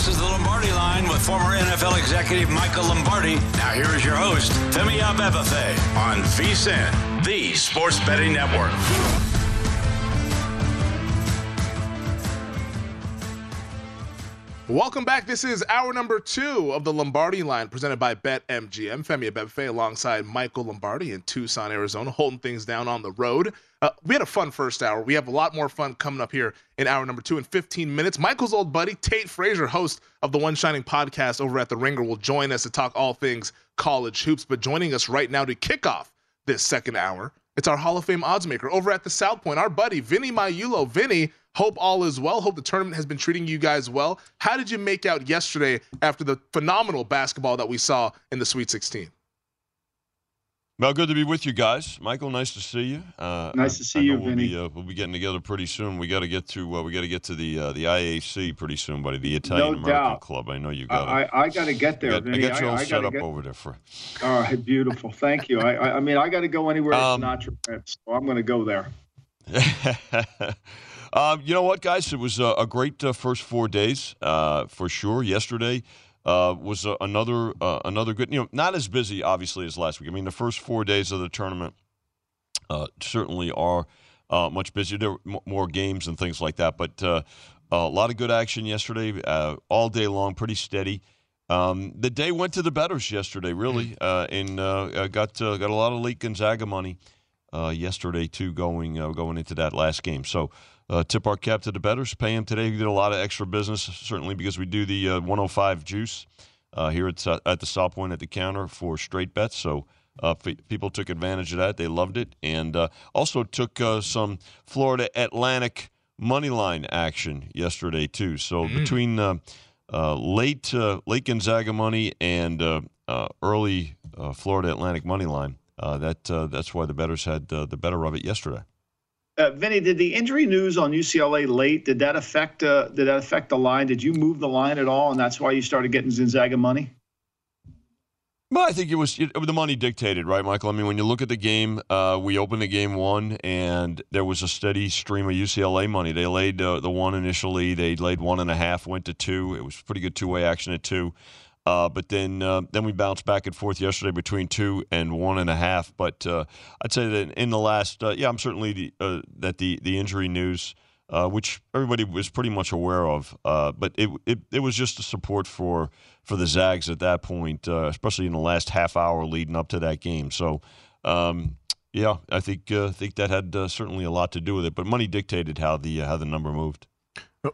This is the Lombardi line with former NFL executive Michael Lombardi. Now here is your host, Femi Abebefe on VSIN, the Sports Betting Network. Welcome back. This is hour number two of the Lombardi line presented by BetMGM. Femi Abebefe alongside Michael Lombardi in Tucson, Arizona, holding things down on the road. Uh, we had a fun first hour. We have a lot more fun coming up here in hour number two in 15 minutes. Michael's old buddy, Tate Frazier, host of the One Shining podcast over at The Ringer, will join us to talk all things college hoops. But joining us right now to kick off this second hour, it's our Hall of Fame odds maker over at the South Point, our buddy, Vinny Magliulo. Vinny, Hope all is well. Hope the tournament has been treating you guys well. How did you make out yesterday after the phenomenal basketball that we saw in the Sweet 16? Well, good to be with you guys, Michael. Nice to see you. Uh, nice to see you, we'll Vinny. Be, uh, we'll be getting together pretty soon. We got to get to uh, we got to get to the uh, the IAC pretty soon, buddy. The Italian no American. Club. I know you got. I, I, I got to get there, got, Vinny. I got you all I, I set up get... over there for. All right, beautiful. Thank you. I, I, I mean, I got to go anywhere Um, that's not your so I'm going to go there. um, you know what, guys? It was a, a great uh, first four days uh, for sure. Yesterday uh, was uh, another uh, another good. You know, not as busy obviously as last week. I mean, the first four days of the tournament uh, certainly are uh, much busier. There were m- more games and things like that, but uh, a lot of good action yesterday, uh, all day long, pretty steady. Um, the day went to the betters yesterday, really, uh, and got uh, got a lot of late Gonzaga money uh, yesterday too, going uh, going into that last game. So uh, tip our cap to the betters, pay them today. We did a lot of extra business, certainly because we do the uh, 105 juice uh, here at at the South Point at the counter for straight bets. So. Uh, f- people took advantage of that. They loved it, and uh, also took uh, some Florida Atlantic money line action yesterday too. So between uh, uh, late uh, late Gonzaga money and uh, uh, early uh, Florida Atlantic money line, uh, that uh, that's why the betters had uh, the better of it yesterday. Uh, Vinny, did the injury news on UCLA late? Did that affect? Uh, did that affect the line? Did you move the line at all, and that's why you started getting Gonzaga money? Well, I think it was it, the money dictated, right, Michael? I mean, when you look at the game, uh, we opened the game one, and there was a steady stream of UCLA money. They laid uh, the one initially. They laid one and a half, went to two. It was pretty good two way action at two. Uh, but then uh, then we bounced back and forth yesterday between two and one and a half. But uh, I'd say that in the last, uh, yeah, I'm certainly the, uh, that the the injury news, uh, which everybody was pretty much aware of, but it, it it was just a support for for the Zags at that point, especially in the last half hour leading up to that game. So. Um, yeah, I think think that had certainly a lot to do with it, but money dictated how the how the number moved.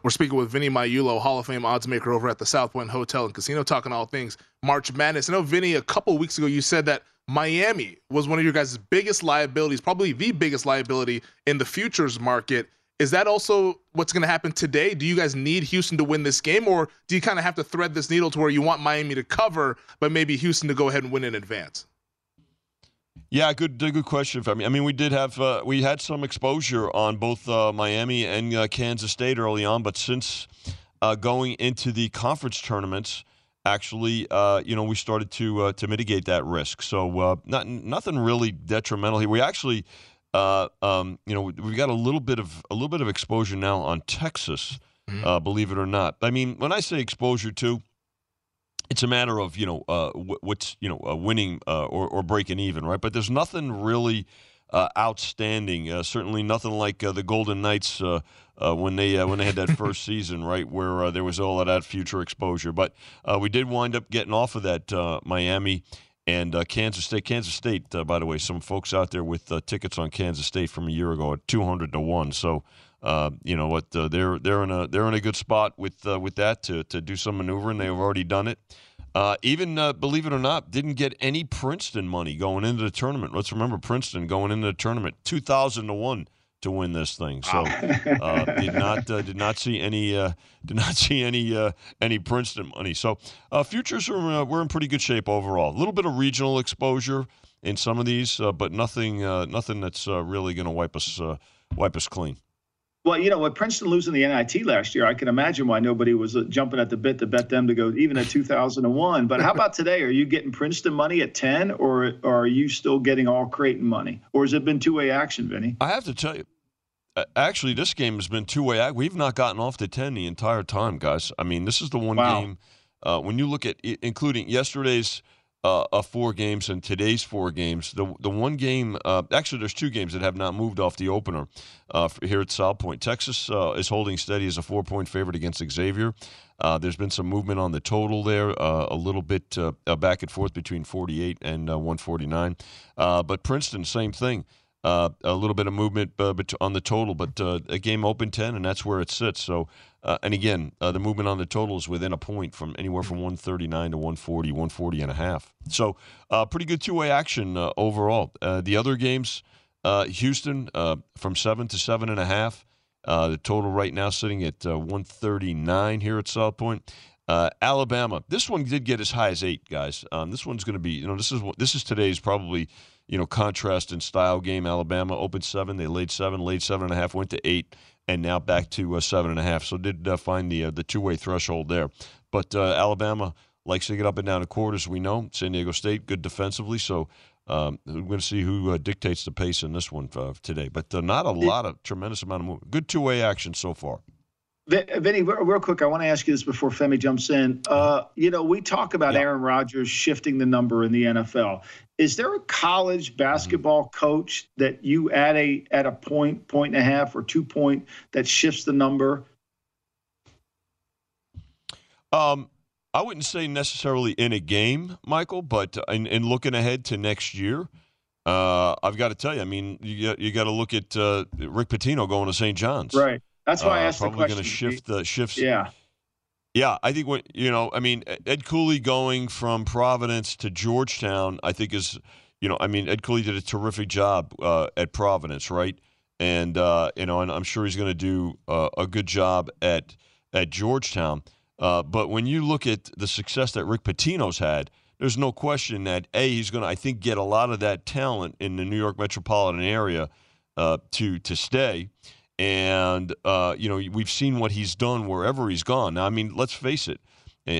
We're speaking with Vinny Magliulo, Hall of Fame odds maker over at the South Point Hotel and Casino, talking all things March Madness. I know, Vinny, a couple weeks ago you said that Miami was one of your guys' biggest liabilities, probably the biggest liability in the futures market. Is that also what's going to happen today? Do you guys need Houston to win this game, or do you kind of have to thread this needle to where you want Miami to cover, but maybe Houston to go ahead and win in advance? Yeah, good good question for me. I mean, we did have uh, we had some exposure on both uh, Miami and uh, Kansas State early on, but since uh, going into the conference tournaments, actually, uh, you know, we started to uh, to mitigate that risk. So uh, not nothing really detrimental here. We actually, uh, um, you know, we got a little bit of a little bit of exposure now on Texas. mm-hmm. uh, believe it or not. I mean, when I say exposure to, it's a matter of you know uh, what's you know uh, winning uh, or, or breaking even, right? But there's nothing really uh, outstanding. Uh, certainly nothing like uh, the Golden Knights when they when they had that first season, right, where there was all of that future exposure. But we did wind up getting off of that Miami and Kansas State. Kansas State, by the way, some folks out there with tickets on Kansas State from a year ago at 200 to one. So. Uh, you know what? Uh, they're they're in a they're in a good spot with uh, with that to to do some maneuvering. They've already done it. Uh, even uh, believe it or not, didn't get any Princeton money going into the tournament. Let's remember Princeton going into the tournament two thousand to one to win this thing. So uh, did not uh, did not see any uh, did not see any uh, any Princeton money. So futures are we're in pretty good shape overall. A little bit of regional exposure in some of these, but nothing nothing that's really going to wipe us wipe us clean. Well, you know, with Princeton losing the NIT last year, I can imagine why nobody was uh, jumping at the bit to bet them to go even at 2001. But how about today? Are you getting Princeton money at 10, or, or are you still getting all Creighton money, or has it been two way action, Vinny? I have to tell you, actually, this game has been two way. We've not gotten off to 10 the entire time, guys. I mean, this is the one wow. game. Uh, when you look at, including yesterday's uh, of four games and today's four games. The the one game, uh, actually, there's two games that have not moved off the opener uh, here at South Point. Texas uh, is holding steady as a four point favorite against Xavier. Uh, there's been some movement on the total there, uh, a little bit back and forth between 48 and 149. but Princeton, same thing. Uh, a little bit of movement uh, on the total, but uh, a game open 10, and that's where it sits. So, uh, and again, uh, the movement on the total is within a point from anywhere from 139 to 140, 140 and a half. So, uh, pretty good two way action overall. the other games, Houston from seven to seven and a half. the total right now sitting at 139 here at South Point. Uh, Alabama. This one did get as high as eight, guys. Um, this one's going to be, you know, this is this is today's probably you know, contrast in style game. Alabama opened seven, they laid seven, laid seven and a half, went to eight, and now back to uh, seven and a half. So did uh, find the uh, the two way threshold there. But uh, Alabama likes to get up and down the quarters. We know San Diego State good defensively, so. Um, we're going to see who uh, dictates the pace in this one uh, today, but not a lot of tremendous amount of movement. Good two-way action so far. Vinny, real quick, I want to ask you this before Femi jumps in. Uh, you know, we talk about. Aaron Rodgers shifting the number in the NFL. Is there a college basketball mm-hmm. coach that you at a at a point, point and a half, or two point that shifts the number? Um, I wouldn't say necessarily in a game, Michael, but in, in looking ahead to next year, uh, I've got to tell you. I mean, you you got to look at uh, Rick Pitino going to St. John's, right? That's why uh, I asked probably the question. going to shift the shifts. Yeah. Yeah, I think what you know, I mean, Ed Cooley going from Providence to Georgetown, I think is, you know, I mean, Ed Cooley did a terrific job uh, at Providence, right? And uh, you know, and I'm sure he's going to do uh, a good job at at Georgetown. Uh, but when you look at the success that Rick Pitino's had, there's no question that a he's going to, I think, get a lot of that talent in the New York metropolitan area uh, to to stay. And, uh, you know, we've seen what he's done wherever he's gone. Now, I mean, let's face it,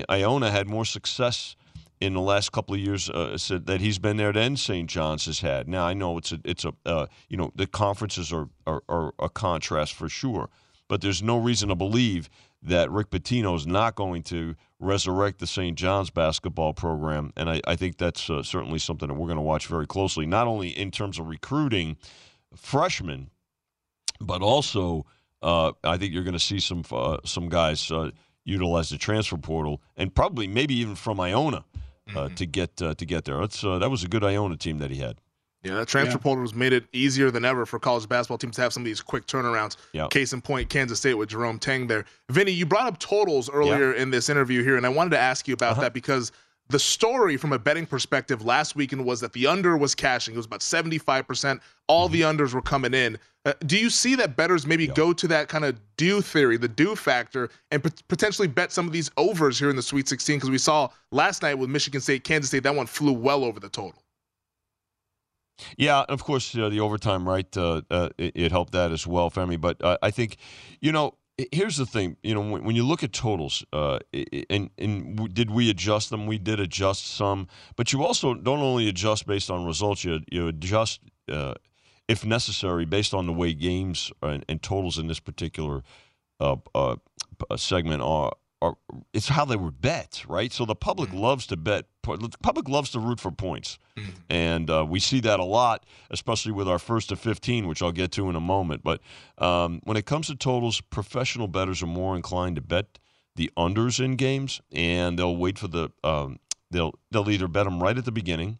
Iona had more success in the last couple of years uh, that he's been there than St. John's has had. Now, I know it's a, it's a, uh, you know, the conferences are, are, are a contrast for sure, but there's no reason to believe that Rick Pitino is not going to resurrect the St. John's basketball program. And I, I think that's uh, certainly something that we're going to watch very closely, not only in terms of recruiting freshmen, but also uh, I think you're going to see some uh, some guys uh, utilize the transfer portal, and probably maybe even from Iona uh, mm-hmm. to get uh, to get there. That's uh, that was a good Iona team that he had. Yeah, that transfer yeah. portal has made it easier than ever for college basketball teams to have some of these quick turnarounds. Yeah. Case in point, Kansas State with Jerome Tang there. Vinny, you brought up totals earlier yeah. in this interview here, and I wanted to ask you about uh-huh. that because – the story from a betting perspective last weekend was that the under was cashing. It was about 75%. All the mm-hmm. unders were coming in. Uh, do you see that bettors maybe yeah. go to that kind of due theory, the due factor, and p- potentially bet some of these overs here in the Sweet 16? Because we saw last night with Michigan State, Kansas State, that one flew well over the total. Yeah, of course, uh, the overtime, right? Uh, uh, it, it, helped that as well, Femi. But uh, I think, you know, here's the thing you know when, when you look at totals uh, and, and did we adjust them we did adjust some but you also don't only adjust based on results you, you adjust uh, if necessary based on the way games and, and, totals in this particular uh, uh, segment are, are it's how they were bet, right? So the public mm-hmm. loves to bet. The public loves to root for points, mm-hmm. and uh, we see that a lot, especially with our first to fifteen, which I'll get to in a moment. But um, when it comes to totals, professional bettors are more inclined to bet the unders in games, and they'll wait for the um, they'll they'll either bet them right at the beginning.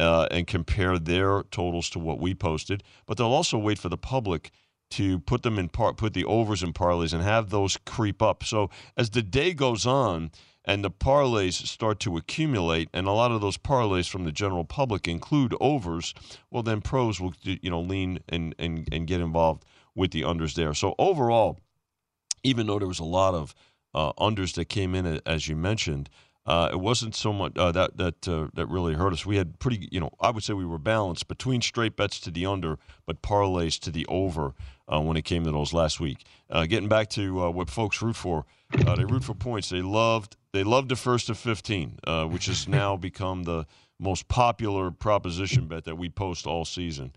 Uh, and compare their totals to what we posted, but they'll also wait for the public to put them in part, put the overs in parlays and have those creep up. So as the day goes on and the parlays start to accumulate, and a lot of those parlays from the general public include overs, well then pros will you know lean and and, and get involved with the unders there. So overall, even though there was a lot of uh, unders that came in as you mentioned. Uh, it wasn't so much uh, that that uh, that really hurt us. We had pretty, you know, I would say we were balanced between straight bets to the under, but parlays to the over uh, when it came to those last week. Uh, getting back to uh, what folks root for, uh, they root for points. They loved they loved the first of 15, uh, which has now become the most popular proposition bet that we post all season.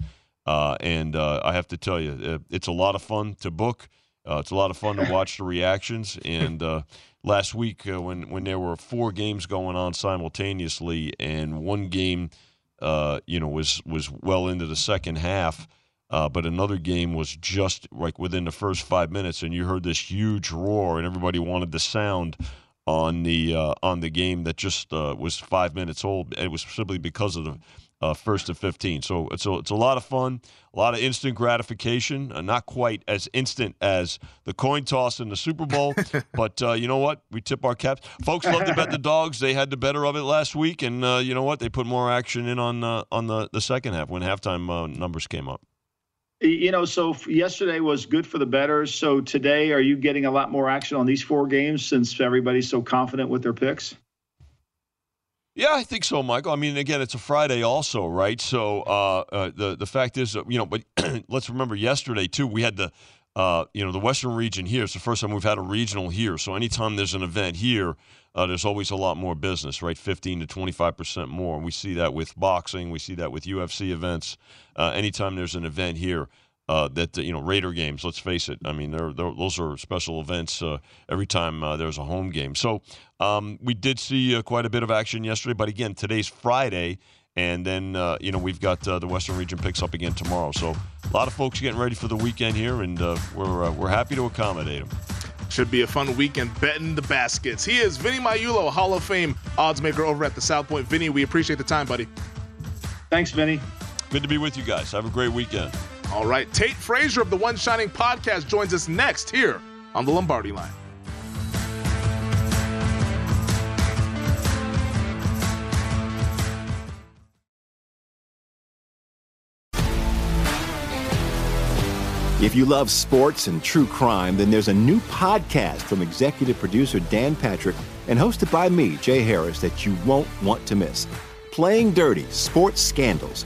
Uh, and I have to tell you, it's a lot of fun to book. it's a lot of fun to watch the reactions. And last week, when when there were four games going on simultaneously, and one game, you know, was was well into the second half. Uh, but another game was just like within the first five minutes, and you heard this huge roar, and everybody wanted the sound on the uh, on the game that just uh, was five minutes old. It was simply because of the uh, first to 15. So it's a, it's a lot of fun, a lot of instant gratification. Uh, not quite as instant as the coin toss in the Super Bowl, but uh, you know what? We tip our caps. Folks love to bet the dogs. They had the better of it last week, and uh, you know what? They put more action in on uh, on the, the second half when halftime uh, numbers came up. You know, so yesterday was good for the betters. So today, are you getting a lot more action on these four games since everybody's so confident with their picks? Yeah, I think so, Michael. I mean, again, it's a Friday, also, right? So uh, uh, the the fact is, you know, but let's remember yesterday too. We had the uh, you know the Western region here. It's the first time we've had a regional here. So anytime there's an event here, uh, there's always a lot more business, right? 15 to 25 percent more. And we see that with boxing. We see that with UFC events. Uh, anytime there's an event here, uh, that you know Raider games. Let's face it. I mean, they're, they're, those are special events uh, every time uh, there's a home game. So um, we did see uh, quite a bit of action yesterday. But again, today's Friday, and then uh, you know we've got the Western Region picks up again tomorrow. So a lot of folks getting ready for the weekend here, and we're we're happy to accommodate them. Should be a fun weekend betting the baskets. He is Vinny Magliulo, Hall of Fame odds maker over at the South Point. Vinny, we appreciate the time, buddy. Thanks, Vinny. Good to be with you guys. Have a great weekend. All right, Tate Frazier of the One Shining podcast joins us next here on the Lombardi line. If you love sports and true crime, then there's a new podcast from executive producer Dan Patrick and hosted by me, Jay Harris, that you won't want to miss. Playing Dirty Sports Scandals.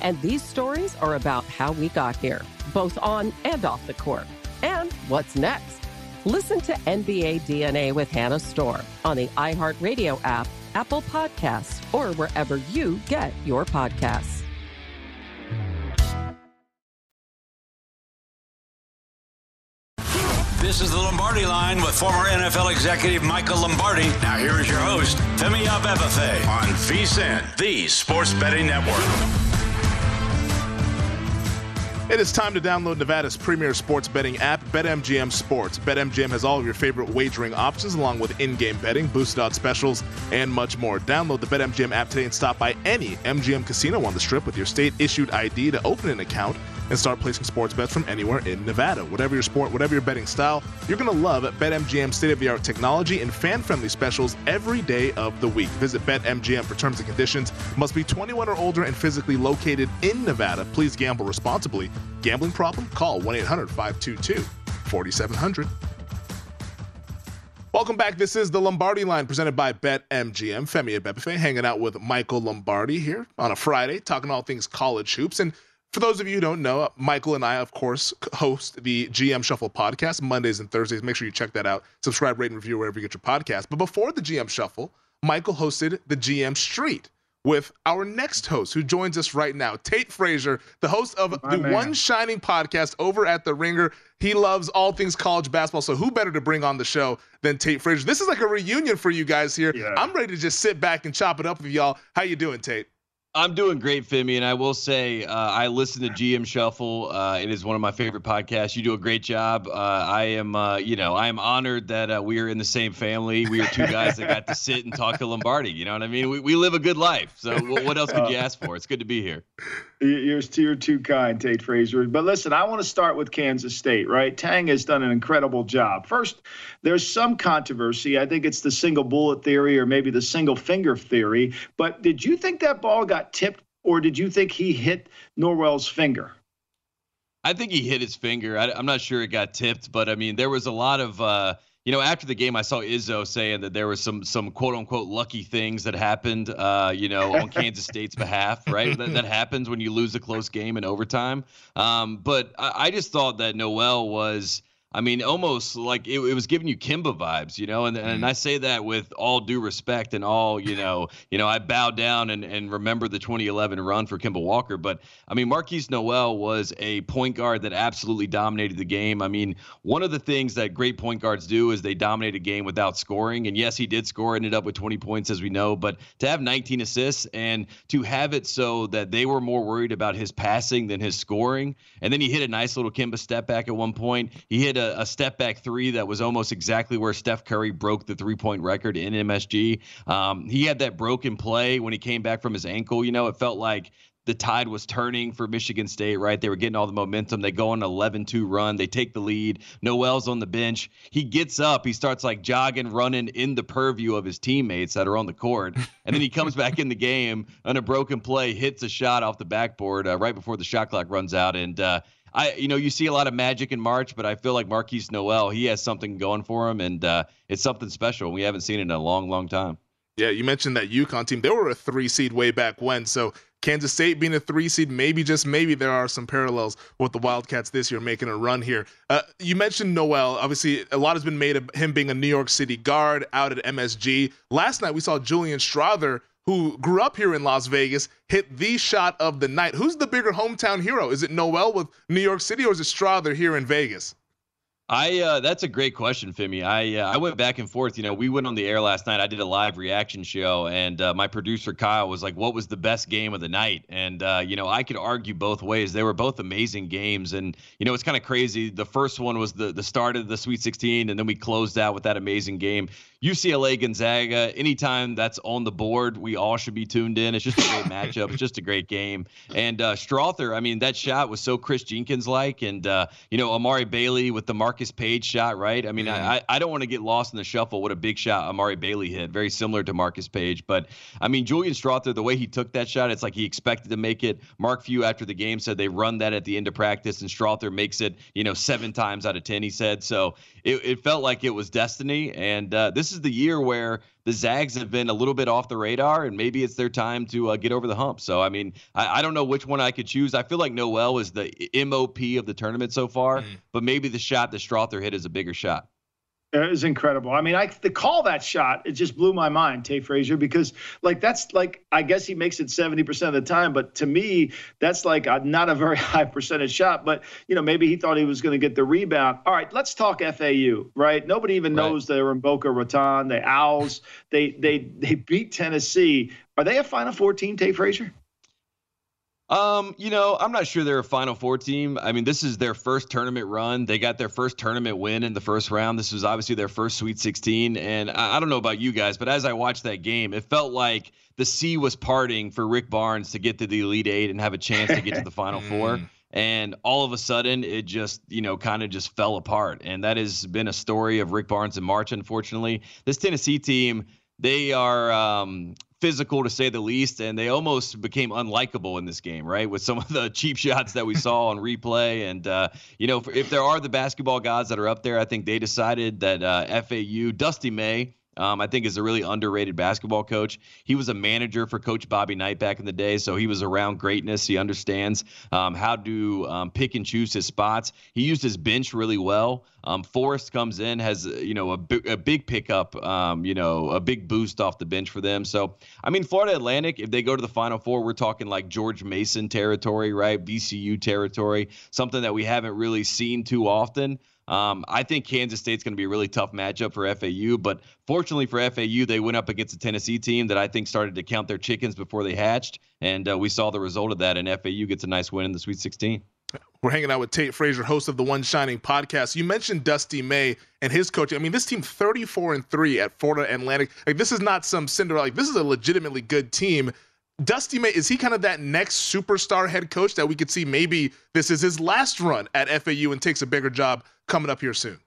And these stories are about how we got here, both on and off the court. And what's next? Listen to NBA DNA with Hannah Storm on the iHeartRadio app, Apple Podcasts, or wherever you get your podcasts. This is the Lombardi line with former NFL executive Michael Lombardi. Now here is your host, Femi Abebefe on VSIN, the Sports Betting Network. It is time to download Nevada's premier sports betting app, BetMGM Sports. BetMGM has all of your favorite wagering options, along with in game betting, boosted odds specials, and much more. Download the BetMGM app today and stop by any MGM casino on the strip with your state issued ID to open an account and start placing sports bets from anywhere in Nevada. Whatever your sport, whatever your betting style, you're going to love BetMGM's state of the art technology and fan friendly specials every day of the week. Visit BetMGM for terms and conditions. Must be 21 or older and physically located in Nevada. Please gamble responsibly. Gambling problem? Call 1 800 522 4700. Welcome back. This is the Lombardi line presented by BetMGM. Femi Abebefe hanging out with Michael Lombardi here on a Friday, talking all things college hoops. And for those of you who don't know, Michael and I, of course, host the GM Shuffle podcast Mondays and Thursdays. Make sure you check that out. Subscribe, rate, and review wherever you get your podcast. But before the GM Shuffle, Michael hosted the GM Street with our next host who joins us right now, Tate Frazier, the host of My the man. One Shining podcast over at The Ringer. He loves all things college basketball. So who better to bring on the show than Tate Frazier? This is like a reunion for you guys here. Yeah. I'm ready to just sit back and chop it up with y'all. How you doing, Tate? I'm doing great, Femi, and I will say uh, I listen to GM Shuffle. Uh, it is one of my favorite podcasts. You do a great job. Uh, I am, uh, you know, I am honored that uh, we are in the same family. We are two guys that got to sit and talk to Lombardi. You know what I mean? We, we live a good life. So what else could you ask for? It's good to be here. You're, too kind, Tate Frazier. But listen, I want to start with Kansas State, right? Tang has done an incredible job. First, there's some controversy. I think it's the single bullet theory or maybe the single finger theory. But did you think that ball got tipped, or did you think he hit Nowell's finger? I think he hit his finger. I, am not sure it got tipped, but I mean, there was a lot of, uh, you know, after the game, I saw Izzo saying that there was some some quote unquote lucky things that happened, uh, you know, on Kansas State's behalf, right? that, that happens when you lose a close game in overtime. Um, but I, I just thought that Nowell was I mean, almost like it, it, was giving you Kemba vibes, you know, and and mm-hmm. I say that with all due respect and all, you know, you know, I bow down and, and remember the 2011 run for Kemba Walker, but I mean, Markquise Nowell was a point guard that absolutely dominated the game. I mean, one of the things that great point guards do is they dominate a game without scoring, and yes, he did score, ended up with 20 points as we know, but to have 19 assists and to have it so that they were more worried about his passing than his scoring, and then he hit a nice little Kemba step back at one point. He hit a a, step back three that was almost exactly where Steph Curry broke the three point record in MSG. Um, he had that broken play when he came back from his ankle. You know, it felt like the tide was turning for Michigan State, right? They were getting all the momentum. They go on an 11 2 run. They take the lead. Nowell's on the bench. He gets up. He starts like jogging, running in the purview of his teammates that are on the court. And then he comes back in the game on a broken play, hits a shot off the backboard uh, right before the shot clock runs out. And uh, I, you know, you see a lot of magic in March, but I feel like Markquise Nowell he has something going for him, and uh, it's something special. We haven't seen it in a long, long time. Yeah, you mentioned that UConn team. They were a three seed way back when. So Kansas State being a three seed, maybe just maybe there are some parallels with the Wildcats this year making a run here. Uh, you mentioned Nowell. Obviously, a lot has been made of him being a New York City guard out at MSG. Last night we saw Julian Strawther who grew up here in Las Vegas, hit the shot of the night. Who's the bigger hometown hero? Is it Nowell with New York City or is it Strawther here in Vegas? I uh, that's a great question, Femi. I uh, I went back and forth. You know, we went on the air last night. I did a live reaction show, and uh, my producer Kyle was like, "What was the best game of the night?" And uh, you know, I could argue both ways. They were both amazing games, and you know, it's kind of crazy. The first one was the the start of the Sweet 16, and then we closed out with that amazing game. UCLA Gonzaga. Anytime that's on the board, we all should be tuned in. It's just a great matchup. It's just a great game. And uh, Strawther, I mean, that shot was so Chris Jenkins like, and uh, you know, Amari Bailey with the Marcus Paige shot, right? I mean, I I don't want to get lost in the shuffle. What a big shot Amari Bailey hit, very similar to Marcus Paige. But I mean, Julian Strawther, the way he took that shot, it's like he expected to make it. Mark Few after the game said they run that at the end of practice, and Strawther makes it, you know, seven times out of ten. He said so. It, it felt like it was destiny, and uh, this is the year where the Zags have been a little bit off the radar, and maybe it's their time to uh, get over the hump. So, I mean, I, I, don't know which one I could choose. I feel like Nowell is the MOP of the tournament so far, mm. but maybe the shot that Strawther hit is a bigger shot. It was incredible. I mean, I to call that shot, it just blew my mind, Tate Frazier, because like that's like I guess he makes it 70% of the time, but to me, that's like a, not a very high percentage shot. But you know, maybe he thought he was going to get the rebound. All right, let's talk FAU, right? Nobody even right. knows they're in Boca Raton. The Owls, they they they beat Tennessee. Are they a Final Four team, Tate Frazier? Um, you know, I'm not sure they're a Final Four team. I mean, this is their first tournament run. They got their first tournament win in the first round. This was obviously their first Sweet 16. And I, I don't know about you guys, but as I watched that game, it felt like the sea was parting for Rick Barnes to get to the Elite Eight and have a chance to get to the Final Four. Mm. And all of a sudden, it just, you know, kind of just fell apart. And that has been a story of Rick Barnes in March, unfortunately. This Tennessee team, they are um, physical to say the least, and they almost became unlikable in this game, right? With some of the cheap shots that we saw on replay, and uh, you know, if there are the basketball gods that are up there, I think they decided that uh, FAU, Dusty May, um, I think is a really underrated basketball coach. He was a manager for Coach Bobby Knight back in the day, so he was around greatness. He understands um, how to um, pick and choose his spots. He used his bench really well. Um, Forrest comes in, has you know a big pickup, um, you know a big boost off the bench for them. So I mean, Florida Atlantic, if they go to the Final Four, we're talking like George Mason territory, right? VCU territory, something that we haven't really seen too often. Um, I think Kansas State's going to be a really tough matchup for FAU, but fortunately for FAU, they went up against a Tennessee team that I think started to count their chickens before they hatched, and uh, we saw the result of that. And FAU gets a nice win in the Sweet 16. We're hanging out with Tate Frazier, host of the One Shining podcast. You mentioned Dusty May and his coaching. I mean, this team 34 and 3 at Florida Atlantic. Like this is not some Cinderella. Like this is a legitimately good team. Dusty May, is he kind of that next superstar head coach that we could see maybe this is his last run at FAU and takes a bigger job coming up here soon?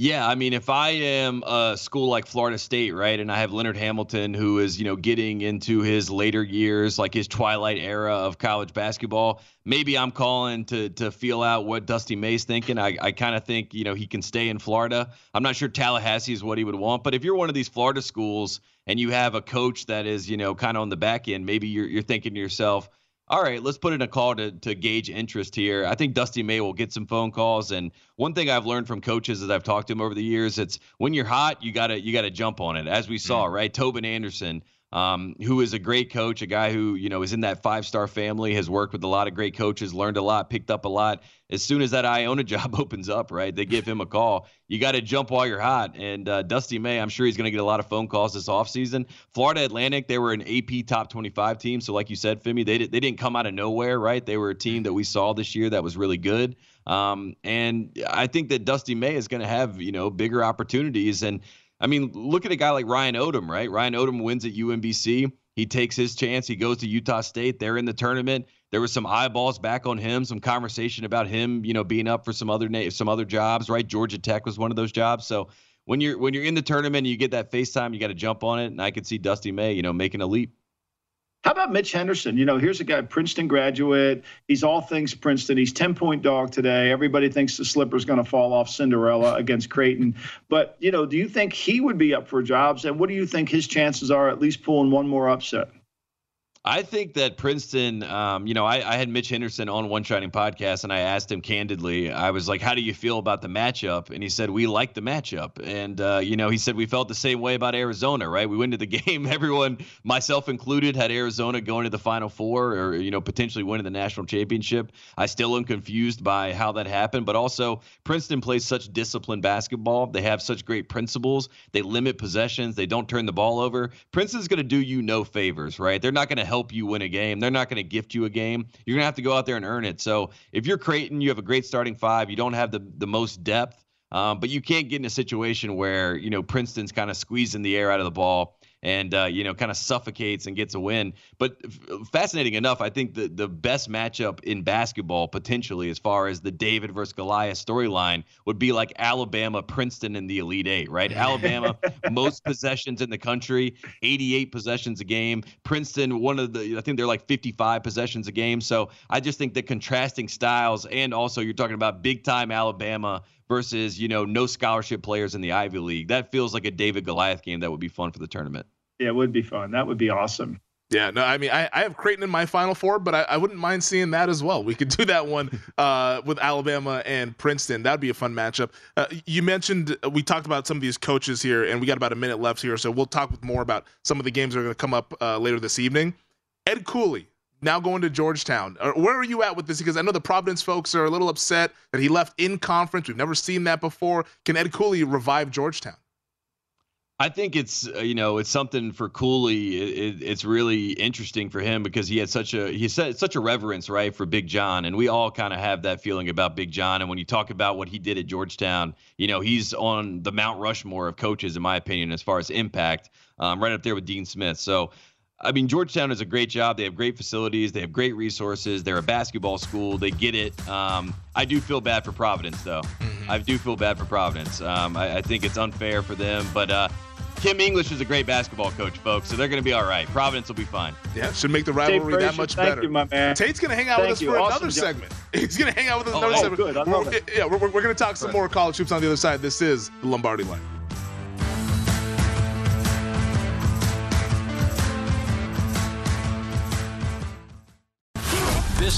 Yeah, I mean, if I am a school like Florida State, right, and I have Leonard Hamilton, who is, you know, getting into his later years, like his twilight era of college basketball, maybe I'm calling to to feel out what Dusty May's thinking. I, I kind of think, you know, he can stay in Florida. I'm not sure Tallahassee is what he would want, but if you're one of these Florida schools and you have a coach that is, you know, kind of on the back end, maybe you're you're thinking to yourself, all right, let's put in a call to, to gauge interest here. I think Dusty May will get some phone calls. And one thing I've learned from coaches as I've talked to him over the years, it's when you're hot, you gotta you gotta jump on it. As we saw, mm-hmm. right? Tobin Anderson, um, who is a great coach, a guy who you know is in that five star family, has worked with a lot of great coaches, learned a lot, picked up a lot. As soon as that Iona job opens up, right, they give him a call. You got to jump while you're hot. And uh, Dusty May, I'm sure he's going to get a lot of phone calls this offseason. Florida Atlantic, they were an AP top 25 team, so like you said, Femi, they they didn't come out of nowhere, right? They were a team that we saw this year that was really good. Um, and I think that Dusty May is going to have you know bigger opportunities and I mean, look at a guy like Ryan Odom, right? Ryan Odom wins at UMBC. He takes his chance. He goes to Utah State. They're in the tournament. There was some eyeballs back on him, some conversation about him, you know, being up for some other na- some other jobs, right? Georgia Tech was one of those jobs. So when you're when you're in the tournament and you get that FaceTime, you got to jump on it. And I could see Dusty May, you know, making a leap. How about Mitch Henderson? You know, here's a guy, Princeton graduate. He's all things Princeton. He's 10 point dog today. Everybody thinks the slipper's going to fall off Cinderella against Creighton. But, you know, do you think he would be up for jobs? And what do you think his chances are at least pulling one more upset? I think that Princeton, um, you know, I, I, had Mitch Henderson on One Shining podcast, and I asked him candidly, I was like, "How do you feel about the matchup?" And he said, "We like the matchup." And uh, you know, he said we felt the same way about Arizona, right? We went to the game. Everyone, myself included, had Arizona going to the Final Four, or you know, potentially winning the national championship. I still am confused by how that happened, but also Princeton plays such disciplined basketball. They have such great principles. They limit possessions. They don't turn the ball over. Princeton's going to do you no favors, right? They're not going to help you win a game. They're not going to gift you a game. You're going to have to go out there and earn it. So if you're Creighton, you have a great starting five. You don't have the the most depth, um, but you can't get in a situation where you know Princeton's kind of squeezing the air out of the ball and uh, you know kind of suffocates and gets a win. But f- fascinating enough, I think the the best matchup in basketball potentially, as far as the David versus Goliath storyline, would be like Alabama Princeton in the Elite Eight, right? Alabama most possessions in the country, 88 possessions a game. Princeton one of the I think they're like 55 possessions a game. So I just think the contrasting styles and also you're talking about big time Alabama versus you know no scholarship players in the Ivy League. That feels like a David Goliath game that would be fun for the tournament. Yeah, it would be fun. That would be awesome. Yeah, no, I mean, I, I have Creighton in my Final Four, but I, I wouldn't mind seeing that as well. We could do that one uh, with Alabama and Princeton. That'd be a fun matchup. Uh, you mentioned we talked about some of these coaches here, and we got about a minute left here, so we'll talk with more about some of the games that are going to come up uh, later this evening. Ed Cooley, now going to Georgetown. Where are you at with this? Because I know the Providence folks are a little upset that he left in conference. We've never seen that before. Can Ed Cooley revive Georgetown? I think it's uh, you know it's something for Cooley. It, it, it's really interesting for him because he had such a he said such a reverence right for Big John, and we all kind of have that feeling about Big John. And when you talk about what he did at Georgetown, you know he's on the Mount Rushmore of coaches, in my opinion, as far as impact, um, right up there with Dean Smith. So I mean, Georgetown does a great job. They have great facilities. They have great resources. They're a basketball school. They get it. Um, I do feel bad for Providence, though. Mm-hmm. I do feel bad for Providence. Um, I, I, think it's unfair for them. But uh, Kim English is a great basketball coach, folks. So they're going to be all right. Providence will be fine. Yeah, should make the rivalry that much thank better. You, my man. Tate's going to hang out thank with us you. for awesome another job. segment. He's going to hang out with us oh, another oh, segment. Good. I love we're, it. Yeah, we're, we're going to talk some right. more college hoops on the other side. This is the Lombardi line.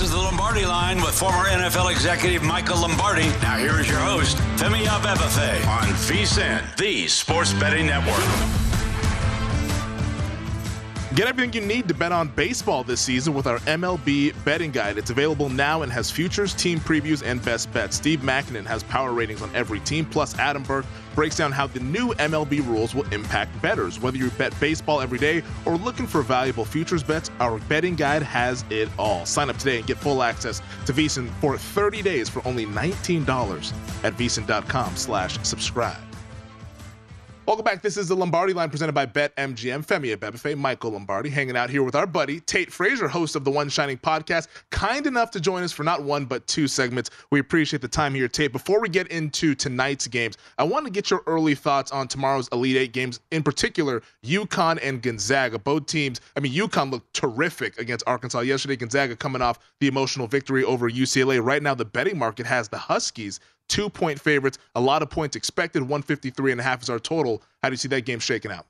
This is the Lombardi line with former NFL executive Michael Lombardi. Now here is your host, Femi Abebefe on VSIN, the Sports Betting Network. Get everything you need to bet on baseball this season with our MLB betting guide. It's available now and has futures, team previews, and best bets. Steve Makinen has power ratings on every team, plus Adam Burke breaks down how the new MLB rules will impact bettors. Whether you bet baseball every day or looking for valuable futures bets, our betting guide has it all. Sign up today and get full access to VSIN for 30 days for only $19 at VSIN.com slash subscribe. Welcome back. This is the Lombardi line presented by BetMGM. Femi Abebefe, Michael Lombardi, hanging out here with our buddy Tate Frazier, host of the One Shining podcast, kind enough to join us for not one but two segments. We appreciate the time here, Tate. Before we get into tonight's games, I want to get your early thoughts on tomorrow's Elite Eight games, in particular UConn and Gonzaga. Both teams, I mean, UConn looked terrific against Arkansas yesterday. Gonzaga coming off the emotional victory over UCLA. Right now, the betting market has the Huskies two point favorites. A lot of points expected. 153 and a half is our total. How do you see that game shaking out?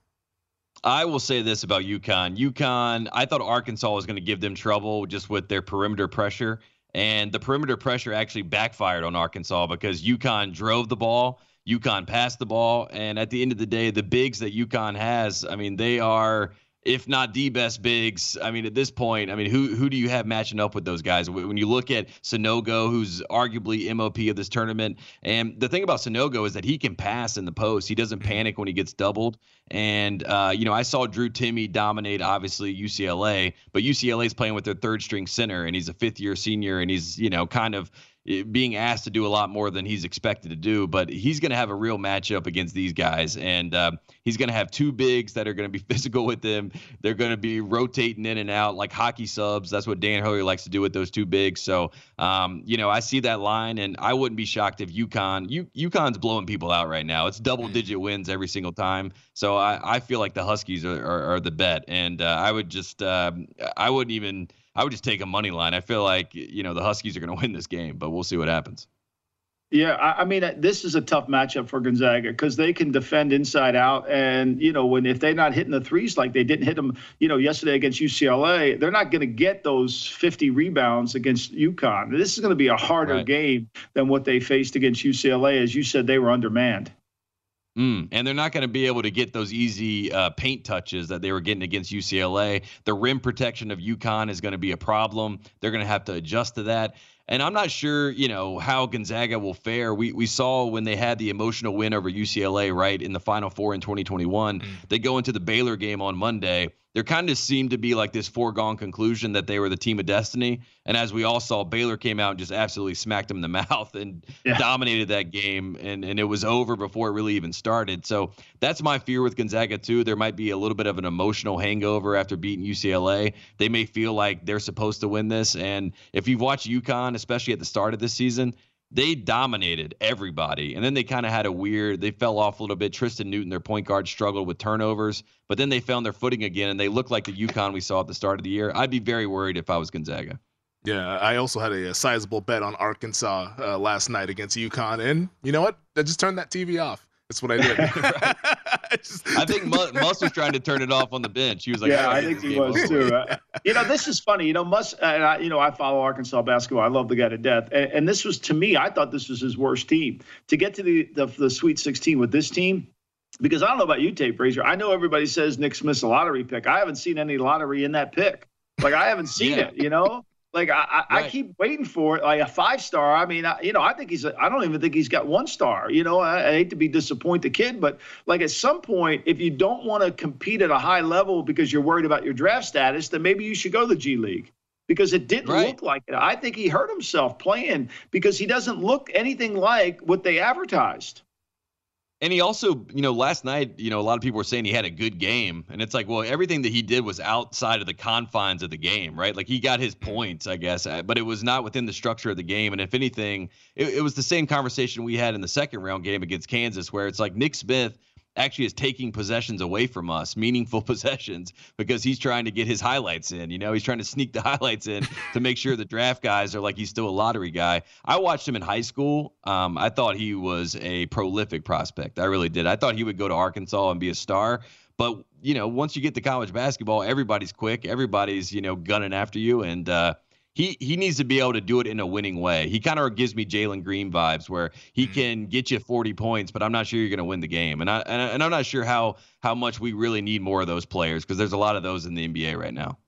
I will say this about UConn. UConn, I thought Arkansas was going to give them trouble just with their perimeter pressure. And the perimeter pressure actually backfired on Arkansas because UConn drove the ball, UConn passed the ball. And at the end of the day, the bigs that UConn has, I mean, they are if not the best bigs. I mean, at this point, I mean, who who do you have matching up with those guys? When you look at Sanogo, who's arguably MOP of this tournament, and the thing about Sanogo is that he can pass in the post. He doesn't panic when he gets doubled. And uh, you know, I saw Drew Timme dominate obviously UCLA, but UCLA is playing with their third string center, and he's a fifth year senior, and he's you know kind of being asked to do a lot more than he's expected to do. But he's going to have a real matchup against these guys, and uh, he's going to have two bigs that are going to be physical with them. They're going to be rotating in and out like hockey subs. That's what Dan Hurley likes to do with those two bigs. So, um, you know, I see that line, and I wouldn't be shocked if UConn, U, UConn's blowing people out right now. It's double digit wins every single time. So I, I feel like the Huskies are, are, are the bet, and uh, I would just, uh, I wouldn't even I would just take a money line. I feel like you know the Huskies are going to win this game, but we'll see what happens. Yeah, I, I mean, uh, this is a tough matchup for Gonzaga because they can defend inside out, and you know, when if they're not hitting the threes like they didn't hit them, you know, yesterday against UCLA, they're not going to get those 50 rebounds against UConn. This is going to be a harder right. game than what they faced against UCLA. As you said, they were undermanned. Mm, and they're not going to be able to get those easy uh, paint touches that they were getting against UCLA. The rim protection of UConn is going to be a problem. They're going to have to adjust to that. And I'm not sure, you know, how Gonzaga will fare. We we saw when they had the emotional win over UCLA, right, in the Final Four in 2021. Mm. They go into the Baylor game on Monday there kind of seemed to be like this foregone conclusion that they were the team of destiny. And as we all saw, Baylor came out and just absolutely smacked them in the mouth and yeah. dominated that game. And, and it was over before it really even started. So that's my fear with Gonzaga, too. There might be a little bit of an emotional hangover after beating UCLA. They may feel like they're supposed to win this. And if you've watched UConn, especially at the start of this season, they dominated everybody. And then they kind of had a weird, they fell off a little bit. Tristan Newton, their point guard, struggled with turnovers, but then they found their footing again and they looked like the UConn we saw at the start of the year. I'd be very worried if I was Gonzaga. Yeah, I also had a, a sizable bet on Arkansas uh, last night against UConn. And you know what? I just turned that TV off. That's what I did. I, just, I think Muss was trying to turn it off on the bench. He was like, "Yeah, oh, I, I think he was too." you know, this is funny. You know, Muss. And I, you know, I follow Arkansas basketball. I love the guy to death. And, and, this was to me, I thought this was his worst team to get to the, the the Sweet 16 with this team. Because I don't know about you, Tate Frazier. I know everybody says Nick Smith's a lottery pick. I haven't seen any lottery in that pick. Like I haven't seen yeah. it. You know. Like I, I, right. I, keep waiting for it, like a five star. I mean, I, you know, I think he's. I don't even think he's got one star. You know, I, I hate to be disappoint the kid, but like at some point, if you don't want to compete at a high level because you're worried about your draft status, then maybe you should go to the G League because it didn't right. look like it. I think he hurt himself playing because he doesn't look anything like what they advertised. And he also, you know, last night, you know, a lot of people were saying he had a good game. And it's like, well, everything that he did was outside of the confines of the game, right? Like he got his points, I guess, uh, but it was not within the structure of the game. And if anything, it, it was the same conversation we had in the second round game against Kansas, where it's like Nick Smith actually is taking possessions away from us, meaningful possessions, because he's trying to get his highlights in. You know, he's trying to sneak the highlights in to make sure the draft guys are like he's still a lottery guy. I watched him in high school. Um, I thought he was a prolific prospect. I really did. I thought he would go to Arkansas and be a star. But you know, once you get to college basketball, everybody's quick. Everybody's you know gunning after you, and uh, he he needs to be able to do it in a winning way. He kind of gives me Jalen Green vibes, where he mm-hmm. can get you 40 points, but I'm not sure you're going to win the game. And I and, I'm not sure how how much we really need more of those players because there's a lot of those in the NBA right now.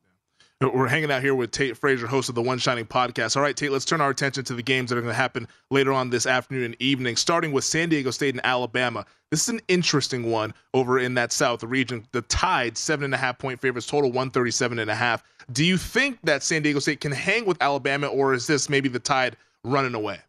We're hanging out here with Tate Frazier, host of the One Shining podcast. All right, Tate, let's turn our attention to the games that are going to happen later on this afternoon and evening, starting with San Diego State and Alabama. This is an interesting one over in that South region. The Tide, seven and a half point favorites, total 137 and a half. Do you think that San Diego State can hang with Alabama, or is this maybe the Tide running away?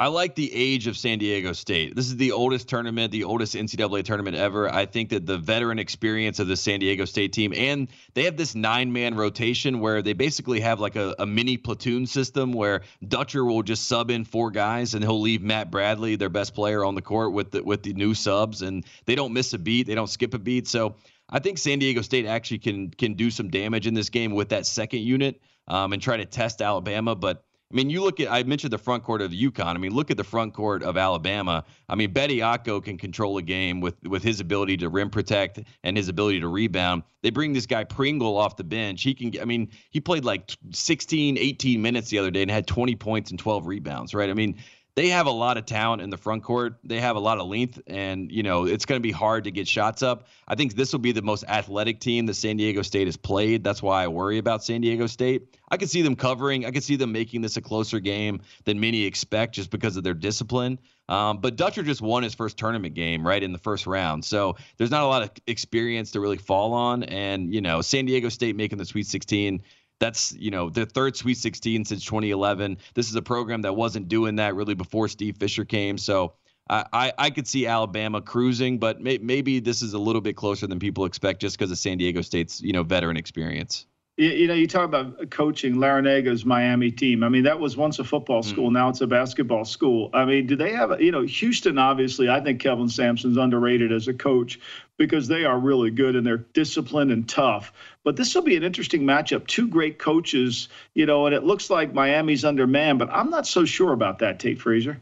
I like the age of San Diego State. This is the oldest tournament, the oldest NCAA tournament ever. I think that the veteran experience of the San Diego State team, and they have this nine man rotation where they basically have like a, a, mini platoon system where Dutcher will just sub in four guys and he'll leave Matt Bradley, their best player, on the court with the, with the new subs, and they don't miss a beat, they don't skip a beat. So I think San Diego State actually can can do some damage in this game with that second unit um, and try to test Alabama, but I mean, you look at I mentioned the front court of the UConn. I mean, look at the front court of Alabama. I mean, Betty Bediako can control a game with with his ability to rim protect and his ability to rebound. They bring this guy Pringle off the bench. He can I mean, he played like 16, 18 minutes the other day and had 20 points and 12 rebounds, right? I mean, they have a lot of talent in the front court. They have a lot of length, and you know it's going to be hard to get shots up. I think this will be the most athletic team that San Diego State has played. That's why I worry about San Diego State. I could see them covering. I could see them making this a closer game than many expect, just because of their discipline. Um, but Dutcher just won his first tournament game right in the first round, so there's not a lot of experience to really fall on. And you know, San Diego State making the Sweet 16 that's you know the third Sweet 16 since 2011. This is a program that wasn't doing that really before Steve Fisher came. So I I, I could see Alabama cruising, but may, maybe this is a little bit closer than people expect just because of San Diego State's you know veteran experience you know, you talk about coaching Larranaga's Miami team. I mean, that was once a football mm. school. Mm. Now it's a basketball school. I mean, do they have, you know, Houston, obviously, I think Kelvin Sampson's underrated as a coach because they are really good and they're disciplined and tough. But this will be an interesting matchup. Two great coaches, you know, and it looks like Miami's undermanned, but I'm not so sure about that, Tate Frazier.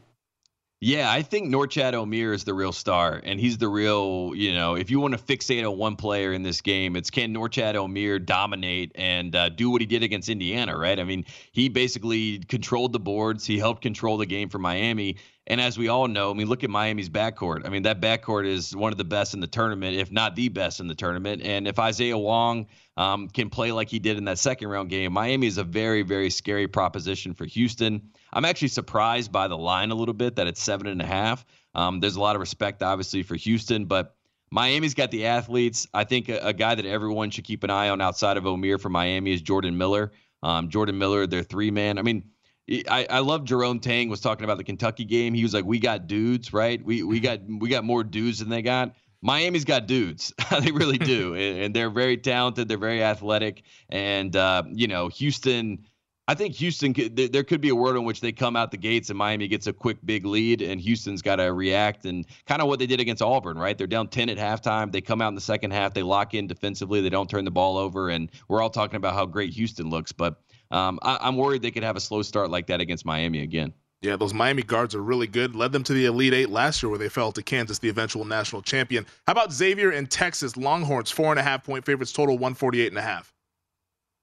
Yeah, I think Norchad Omier is the real star, and he's the real, you know, if you want to fixate on one player in this game, it's can Norchad Omier dominate and uh, do what he did against Indiana, right? I mean, he basically controlled the boards, he helped control the game for Miami. And as we all know, I mean, look at Miami's backcourt. I mean, that backcourt is one of the best in the tournament, if not the best in the tournament. And if Isaiah Wong um, can play like he did in that second round game, Miami is a very, very scary proposition for Houston. I'm actually surprised by the line a little bit that it's seven and a half. Um, there's a lot of respect, obviously, for Houston, but Miami's got the athletes. I think a, a, guy that everyone should keep an eye on outside of Omier for Miami is Jordan Miller. Um, Jordan Miller, their three man. I mean, I, I love Jerome Tang was talking about the Kentucky game. He was like, "We got dudes, right? We we got we got more dudes than they got." Miami's got dudes. they really do, and, and, they're very talented. They're very athletic, and uh, you know, Houston I think Houston could, there could be a world in which they come out the gates and Miami gets a quick big lead and Houston's got to react and kind of what they did against Auburn, right? They're down 10 at halftime. They come out in the second half. They lock in defensively. They don't turn the ball over. And we're all talking about how great Houston looks. But um, I, I'm worried they could have a slow start like that against Miami again. Yeah, those Miami guards are really good. Led them to the Elite Eight last year where they fell to Kansas, the eventual national champion. How about Xavier and Texas Longhorns? Four and a half point favorites, total 148 and a half.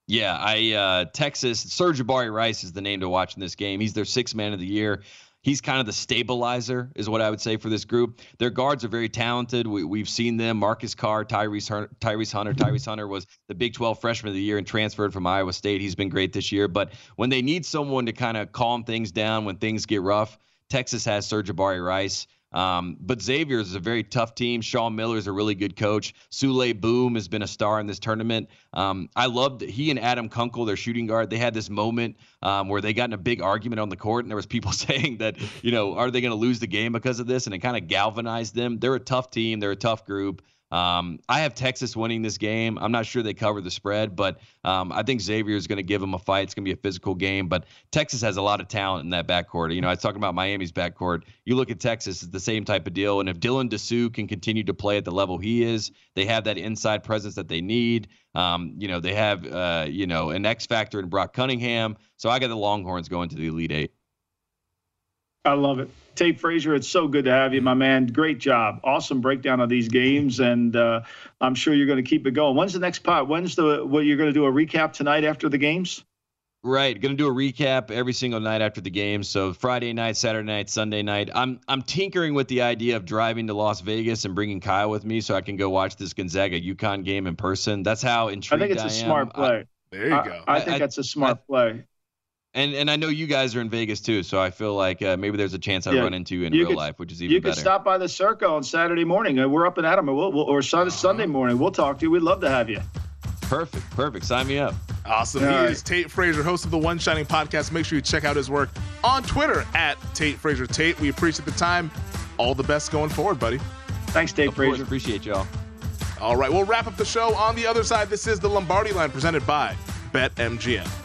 Yeah, I uh, Texas Sir'Jabari Rice is the name to watch in this game. He's their sixth man of the year. He's kind of the stabilizer, is what I would say for this group. Their guards are very talented. We, have seen them: Marcus Carr, Tyrese, Tyrese Hunter. Mm-hmm. Tyrese Hunter was the Big 12 Freshman of the Year and transferred from Iowa State. He's been great this year. But when they need someone to kind of calm things down when things get rough, Texas has Sir'Jabari Rice. Um, but Xavier is a very tough team. Sean Miller is a really good coach. Souley Boum has been a star in this tournament. Um, I loved he and Adam Kunkel, their shooting guard. They had this moment um, where they got in a big argument on the court, and there was people saying that you know are they going to lose the game because of this? And it kind of galvanized them. They're a tough team. They're a tough group. Um, I have Texas winning this game. I'm not sure they cover the spread, but um, I think Xavier is going to give them a fight. It's going to be a physical game, but Texas has a lot of talent in that backcourt. You know, I was talking about Miami's backcourt. You look at Texas, it's the same type of deal. And if Dylan Disu can continue to play at the level he is, they have that inside presence that they need. Um, you know, they have, uh, you know, an X factor in Brock Cunningham. So I got the Longhorns going to the Elite Eight. I love it. Tate Frazier, it's so good to have you, my man. Great job. Awesome breakdown of these games, and uh, I'm sure you're going to keep it going. When's the next pot? When's the what you're going to do a recap tonight after the games? Right, going to do a recap every single night after the game. So Friday night, Saturday night, Sunday night. I'm I'm tinkering with the idea of driving to Las Vegas and bringing Kyle with me so I can go watch this Gonzaga UConn game in person. That's how intrigued I think it's a smart play. I, there you go. I, I think I, that's a smart play and and I know you guys are in Vegas too, so I feel like uh, maybe there's a chance I yeah. run into you in you real could, life, which is even you better. You could stop by the Circa on Saturday morning. Uh, we're up in Adam, we'll, we'll, or Sunday, uh-huh. Sunday morning. We'll talk to you. We'd love to have you. Perfect, perfect. Sign me up. Awesome. All he right. is Tate Frazier, host of the One Shining podcast. Make sure you check out his work on Twitter at Tate Frazier Tate. We appreciate the time. All the best going forward, buddy. Thanks, Tate of Frazier. Course, appreciate y'all. All right, we'll wrap up the show on the other side. This is the Lombardi line presented by BetMGM.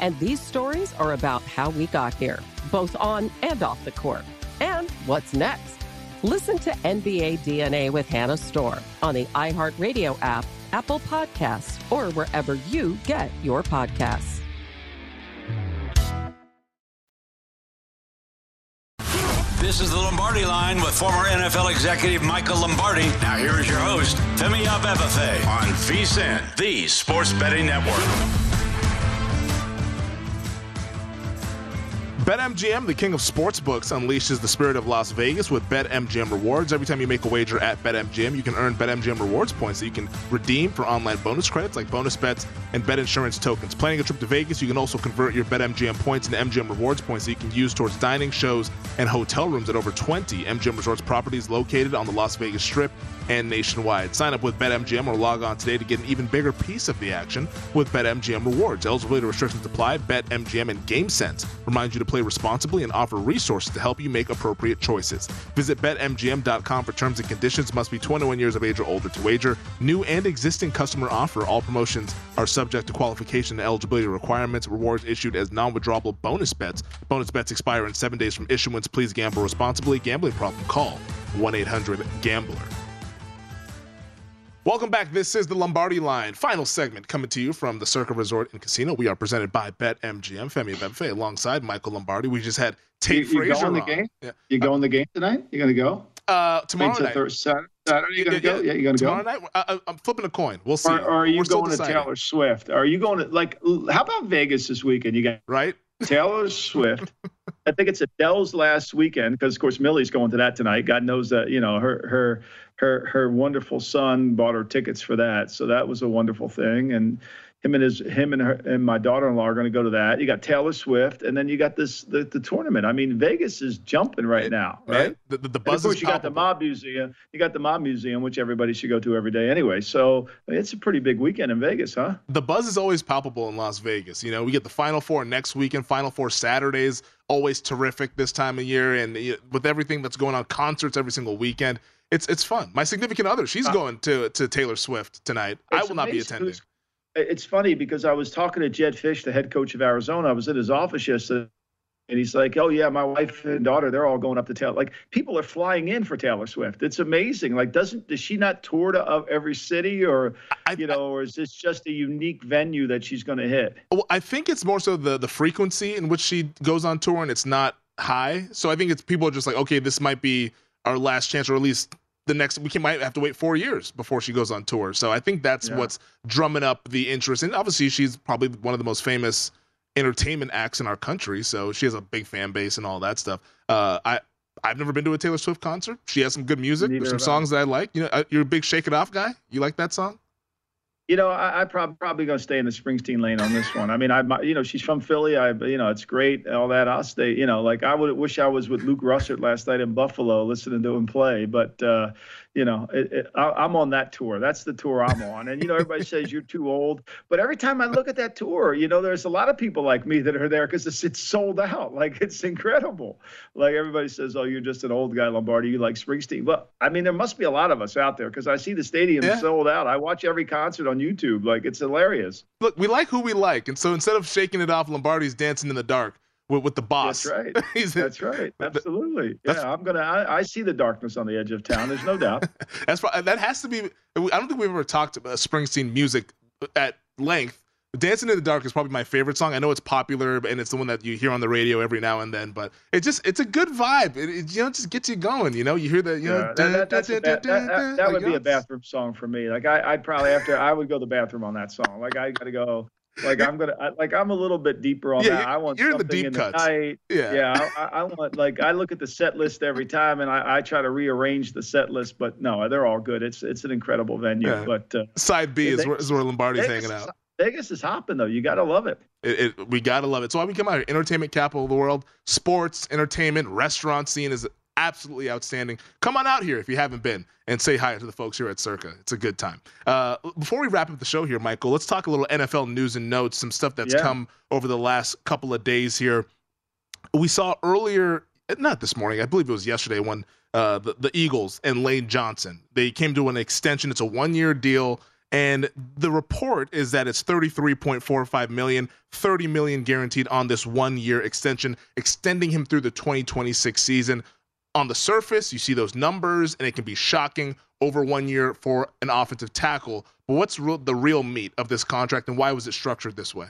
And these stories are about how we got here, both on and off the court. And what's next? Listen to NBA DNA with Hannah Storm on the iHeartRadio app, Apple Podcasts, or wherever you get your podcasts. This is the Lombardi line with former NFL executive Michael Lombardi. Now here is your host, Femi Abebefe on VSIN, the sports betting network. BetMGM, the king of sportsbooks, unleashes the spirit of Las Vegas with BetMGM rewards. Every time you make a wager at BetMGM, you can earn BetMGM rewards points that you can redeem for online bonus credits like bonus bets and bet insurance tokens. Planning a trip to Vegas, you can also convert your BetMGM points into MGM rewards points that you can use towards dining, shows, and hotel rooms at over 20 MGM Resorts properties located on the Las Vegas Strip and nationwide. Sign up with BetMGM or log on today to get an even bigger piece of the action with BetMGM rewards. Eligibility restrictions apply. BetMGM and GameSense remind you to play responsibly and offer resources to help you make appropriate choices. Visit BetMGM.com for terms and conditions. Must be 21 years of age or older to wager. New and existing customer offer. All promotions are subject to qualification and eligibility requirements. Rewards issued as non-withdrawable bonus bets. Bonus bets expire in seven days from issuance. Please gamble responsibly. Gambling problem? Call 1-800-GAMBLER. Welcome back. This is the Lombardi Line. Final segment coming to you from the Circa Resort and Casino. We are presented by BetMGM. Femi Abebefe alongside Michael Lombardi. We just had Tate you, you Frazier going the on. game? Yeah. You uh, going the game tonight? You gonna go? Uh, tomorrow night. Thur- Saturday, Saturday, you gonna Yeah, go? yeah. You gonna tomorrow go? night. I, I- I'm flipping a coin. We'll see. Or, or are you We're going to. Taylor Swift? Are you going to like? How about Vegas this weekend? You got right? Taylor Swift. I think it's Adele's last weekend because, of course, Millie's going to that tonight. God knows that you know her her her her wonderful son bought her tickets for that, so that was a wonderful thing. And him and his him and her and my daughter-in-law are going to go to that. You got Taylor Swift, and then you got this the, the tournament. I mean, Vegas is jumping right now, right? The, the, the And of course, is you got the Mob Museum. You got the Mob Museum, which everybody should go to every day anyway. So it's a pretty big weekend in Vegas, huh? the buzz is always palpable in Las Vegas. You know, we get the Final Four next weekend. Final Four Saturdays always terrific this time of year, and with everything that's going on, concerts every single weekend. It's it's fun. My significant other, she's Uh, going to to Taylor Swift tonight. I will not be attending. It's funny because I was talking to Jedd Fisch, the head coach of Arizona. I was in his office yesterday, and he's like, "Oh yeah, my wife and daughter, they're all going up to Taylor. Like people are flying in for Taylor Swift. It's amazing. Like, doesn't does she not tour to of every city, or you know, or is this just a unique venue that she's going to hit? Well, I think it's more so the the frequency in which she goes on tour, and it's not high. So I think it's people are just like, okay, this might be our last chance, or at least the next. We can might have to wait four years before she goes on tour. So I think that's Yeah. what's drumming up the interest. And obviously, she's probably one of the most famous entertainment acts in our country. So she has a big fan base and all that stuff. Uh, I. I've never been to a Taylor Swift concert. She has some good music. Neither There's some have I. songs that I like. You know, uh, you're a big "Shake It Off" guy. You like that song? You know, I, I prob- probably going to stay in the Springsteen lane on this one. I mean, I, you know, she's from Philly. I, you know, it's great, all that. I'll stay. You know, like I would wish I was with Luke Russert last night in Buffalo, listening to him play. But, uh, you know, it, it, I, I'm on that tour. That's the tour I'm on. And you know, everybody says you're too old, but every time I look at that tour, you know, there's a lot of people like me that are there because it's, it's sold out. Like it's incredible. Like everybody says, oh, you're just an old guy, Lombardi. You like Springsteen. Well, I mean, there must be a lot of us out there because I see the stadium Yeah. sold out. I watch every concert on YouTube. Like it's hilarious. look, we like who we like, and so instead of shaking it off, Lombardi's dancing in the dark. With, with the boss. That's right. That's right. Absolutely. yeah, I'm gonna. I, I, see the darkness on the edge of town. There's no doubt. That's that has to be. I don't think we've ever talked about Springsteen music at length. Dancing in the Dark is probably my favorite song. I know it's popular and it's the one that you hear on the radio every now and then, but it just it's a good vibe. It, it you know just gets you going. You know, you hear that. You know, that, would be a bathroom song for me. Like I, I'd probably after I would go to the bathroom on that song. Like I got to go. Like I'm gonna, I, like I'm a little bit deeper on yeah, that. I want you're something the deep in cuts. the night. Yeah, yeah. I, I, want like I look at the set list every time, and I, I try to rearrange the set list. But no, they're all good. It's it's an incredible venue. Yeah. But uh, side B is, where, is where Lombardi's Vegas hanging out. Vegas is hopping though. You gotta love it. It, it, we gotta love it. So why we come out here, entertainment capital of the world, sports, entertainment, restaurant scene is absolutely outstanding. Come on out here if you haven't been and say hi to the folks here at Circa. It's a good time. Uh, before we wrap up the show here, Michael, let's talk a little NFL news and notes, some stuff that's yeah. come over the last couple of days here. We saw earlier, not this morning, I believe it was yesterday when uh, the, the Eagles and Lane Johnson, they came to an extension. It's a one year deal. And the report is that it's 33.45 million, 30 million guaranteed on this one year extension, extending him through the 2026 season on the surface, you see those numbers, and it can be shocking over one year for an offensive tackle. But what's the real meat of this contract, and why was it structured this way?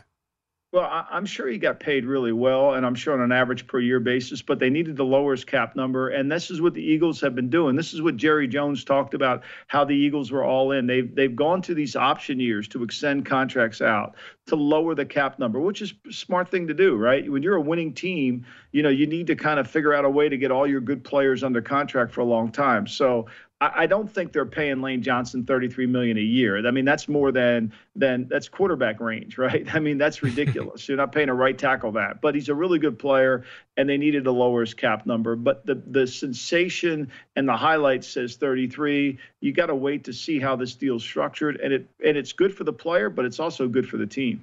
Well, I'm sure he got paid really well, and I'm sure on an average per year basis, but they needed to lower his cap number. And this is what the Eagles have been doing. This is what Jerry Jones talked about how the Eagles were all in. They've, they've gone to these option years to extend contracts out to lower the cap number, which is a smart thing to do, right? When you're a winning team, you know, you need to kind of figure out a way to get all your good players under contract for a long time. So I, don't think they're paying Lane Johnson 33 million a year. I mean, that's more than than that's quarterback range, right? I mean, that's ridiculous. You're not paying a right tackle that, but he's a really good player, and they needed to lower his cap number. But the the sensation and the highlight says 33. You got to wait to see how this deal's structured, and it and it's good for the player, but it's also good for the team.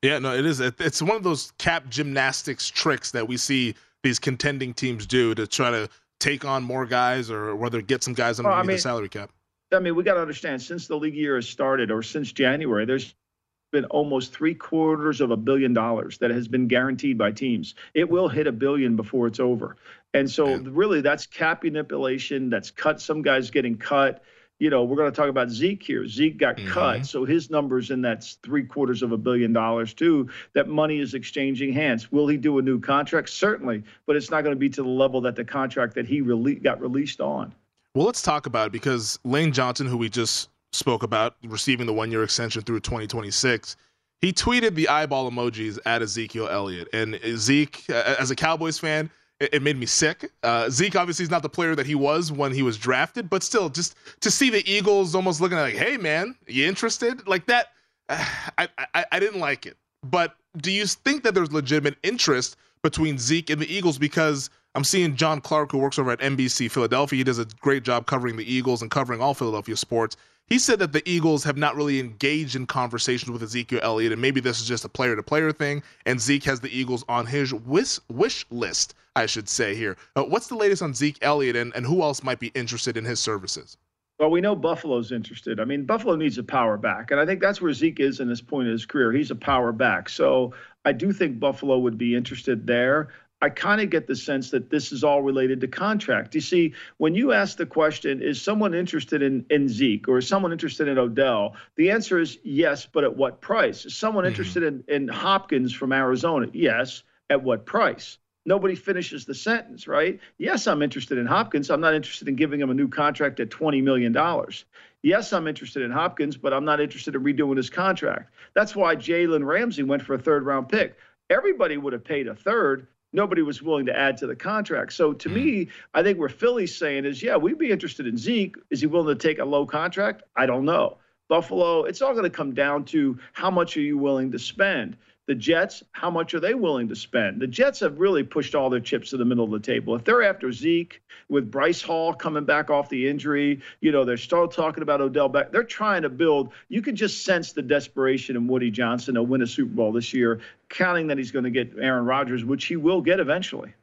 Yeah, no, it is. It's one of those cap gymnastics tricks that we see these contending teams do to try to take on more guys or whether get some guys under well, I mean, the salary cap? I mean, we got to understand since the league year has started or since January, there's been almost three quarters of a billion dollars that has been guaranteed by teams. It will hit a billion before it's over. And so, Man. really, that's cap manipulation. That's cut. Some guys getting cut you know, we're going to talk about Zeke here. Zeke got mm-hmm. cut, so his numbers in that three quarters of a billion dollars too. That money is exchanging hands. Will he do a new contract? Certainly, but it's not going to be to the level that the contract that he rele- got released on. Well, let's talk about it because Lane Johnson, who we just spoke about, receiving the one-year extension through 2026. He tweeted the eyeball emojis at Ezekiel Elliott, and Zeke, as a Cowboys fan, it, it made me sick. Uh, Zeke obviously is not the player that he was when he was drafted, but still, just to see the Eagles almost looking like, "Hey, man, you interested?" Like that, I, I I didn't like it. But do you think that there's legitimate interest between Zeke and the Eagles? Because I'm seeing John Clark, who works over at NBC Philadelphia. He does a great job covering the Eagles and covering all Philadelphia sports. He said that the Eagles have not really engaged in conversations with Ezekiel Elliott, and maybe this is just a player to player thing, and Zeke has the Eagles on his wish, wish list, I should say here. Uh, what's the latest on Zeke Elliott, and, and who else might be interested in his services? Well, we know Buffalo's interested. I mean, Buffalo needs a power back, and I think that's where Zeke is in this point of his career. He's a power back. So I do think Buffalo would be interested there. I kind of get the sense that this is all related to contract. You see, when you ask the question, is someone interested in, in Zeke or is someone interested in Odell? The answer is yes, but at what price? Is someone mm-hmm. interested in, in Hopkins from Arizona? Yes, at what price? Nobody finishes the sentence, right? Yes, I'm interested in Hopkins. I'm not interested in giving him a new contract at $20 million. Yes, I'm interested in Hopkins, but I'm not interested in redoing his contract. That's why Jalen Ramsey went for a third round pick. Everybody would have paid a third nobody was willing to add to the contract. So to me, mm. I think where Philly's saying is, yeah, we'd be interested in Zeke. Is he willing to take a low contract? I don't know. Buffalo, it's all going to come down to how much are you willing to spend. The Jets, how much are they willing to spend? The Jets have really pushed all their chips to the middle of the table. If they're after Zeke with Breece Hall coming back off the injury, you know, they're still talking about Odell back. They're trying to build. You can just sense the desperation in Woody Johnson to win a Super Bowl this year, counting that he's going to get Aaron Rodgers, which he will get eventually.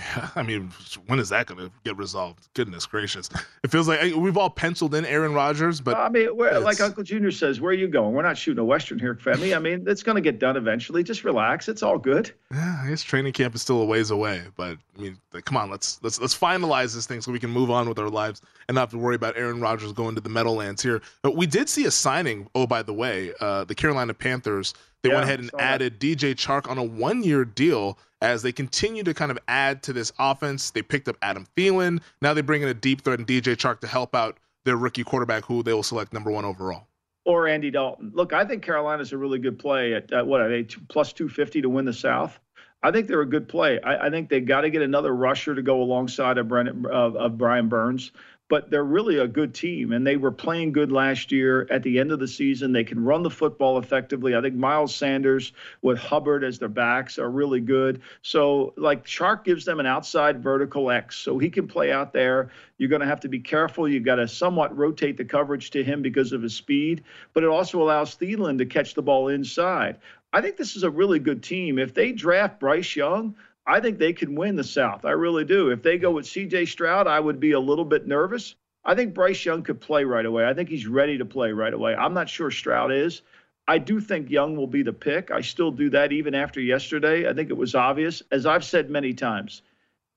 I mean, when is that going to get resolved? Goodness gracious! It feels like we've all penciled in Aaron Rodgers, but I mean, like Uncle Junior says, where are you going? We're not shooting a western here, Femi. I mean, it's going to get done eventually. Just relax. It's all good. Yeah, I guess training camp is still a ways away, but I mean, come on, let's let's let's finalize this thing so we can move on with our lives and not have to worry about Aaron Rodgers going to the Meadowlands here. But we did see a signing. Oh, by the way, uh, the Carolina Panthers they yeah, went ahead and added that. DJ Chark on a one-year deal as they continue to kind of add to this offense. They picked up Adam Thielen. Now they bring in a deep threat and DJ Chark to help out their rookie quarterback, who they will select number one overall. Or Andy Dalton. Look, I think Carolina's a really good play at, at what are they plus 250 to win the South. I think they're a good play. I, I think they got to get another rusher to go alongside of, Brennan, of, of Brian Burns but they're really a good team and they were playing good last year. At the end of the season they can run the football effectively. I think miles sanders with hubbard as their backs are really good. So like Chark gives them an outside vertical x so he can play out there. You're going to have to be careful. You've got to somewhat rotate the coverage to him because of his speed but it also allows Thielen to catch the ball inside. I think this is a really good team. If they draft bryce young I think they can win the South. I really do. If they go with CJ Stroud, I would be a little bit nervous. I think Bryce Young could play right away. I think he's ready to play right away. I'm not sure Stroud is. I do think Young will be the pick. I still do that even after yesterday. I think it was obvious. As I've said many times,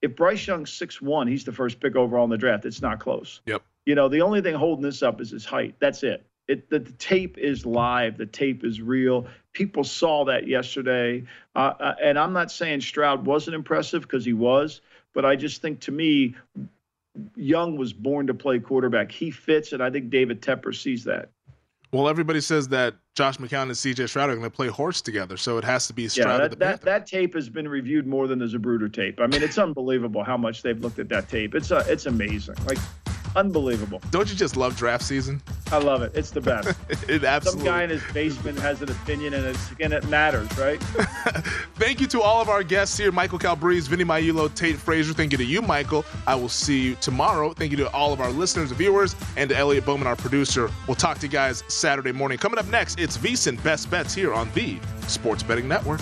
if Bryce Young's six one, he's the first pick overall in the draft. It's not close. Yep. You know, the only thing holding this up is his height. That's it. It, the, the, tape is live. The tape is real. People saw that yesterday. Uh, uh, and I'm not saying Stroud wasn't impressive because he was, but I just think to me, Young was born to play quarterback. He fits, and I think David Tepper sees that. Well, everybody says that Josh McCown and CJ Stroud are going to play horse together, so it has to be Stroud. Yeah, that, that, that, tape has been reviewed more than the Zapruder tape. I mean, it's unbelievable how much they've looked at that tape. It's uh, it's amazing. Like Unbelievable. Don't you just love draft season? I love it. It's the best. it absolutely. Some guy in his basement has an opinion, and it's and it matters, right? Thank you to all of our guests here: Michael Calabrese, Vinny Magliulo, Tate Frazier. Thank you to you, Michael. I will see you tomorrow. Thank you to all of our listeners and viewers, and to Elliot Bowman, our producer. We'll talk to you guys Saturday morning. Coming up next, it's VSiN Best Bets here on the Sports Betting Network.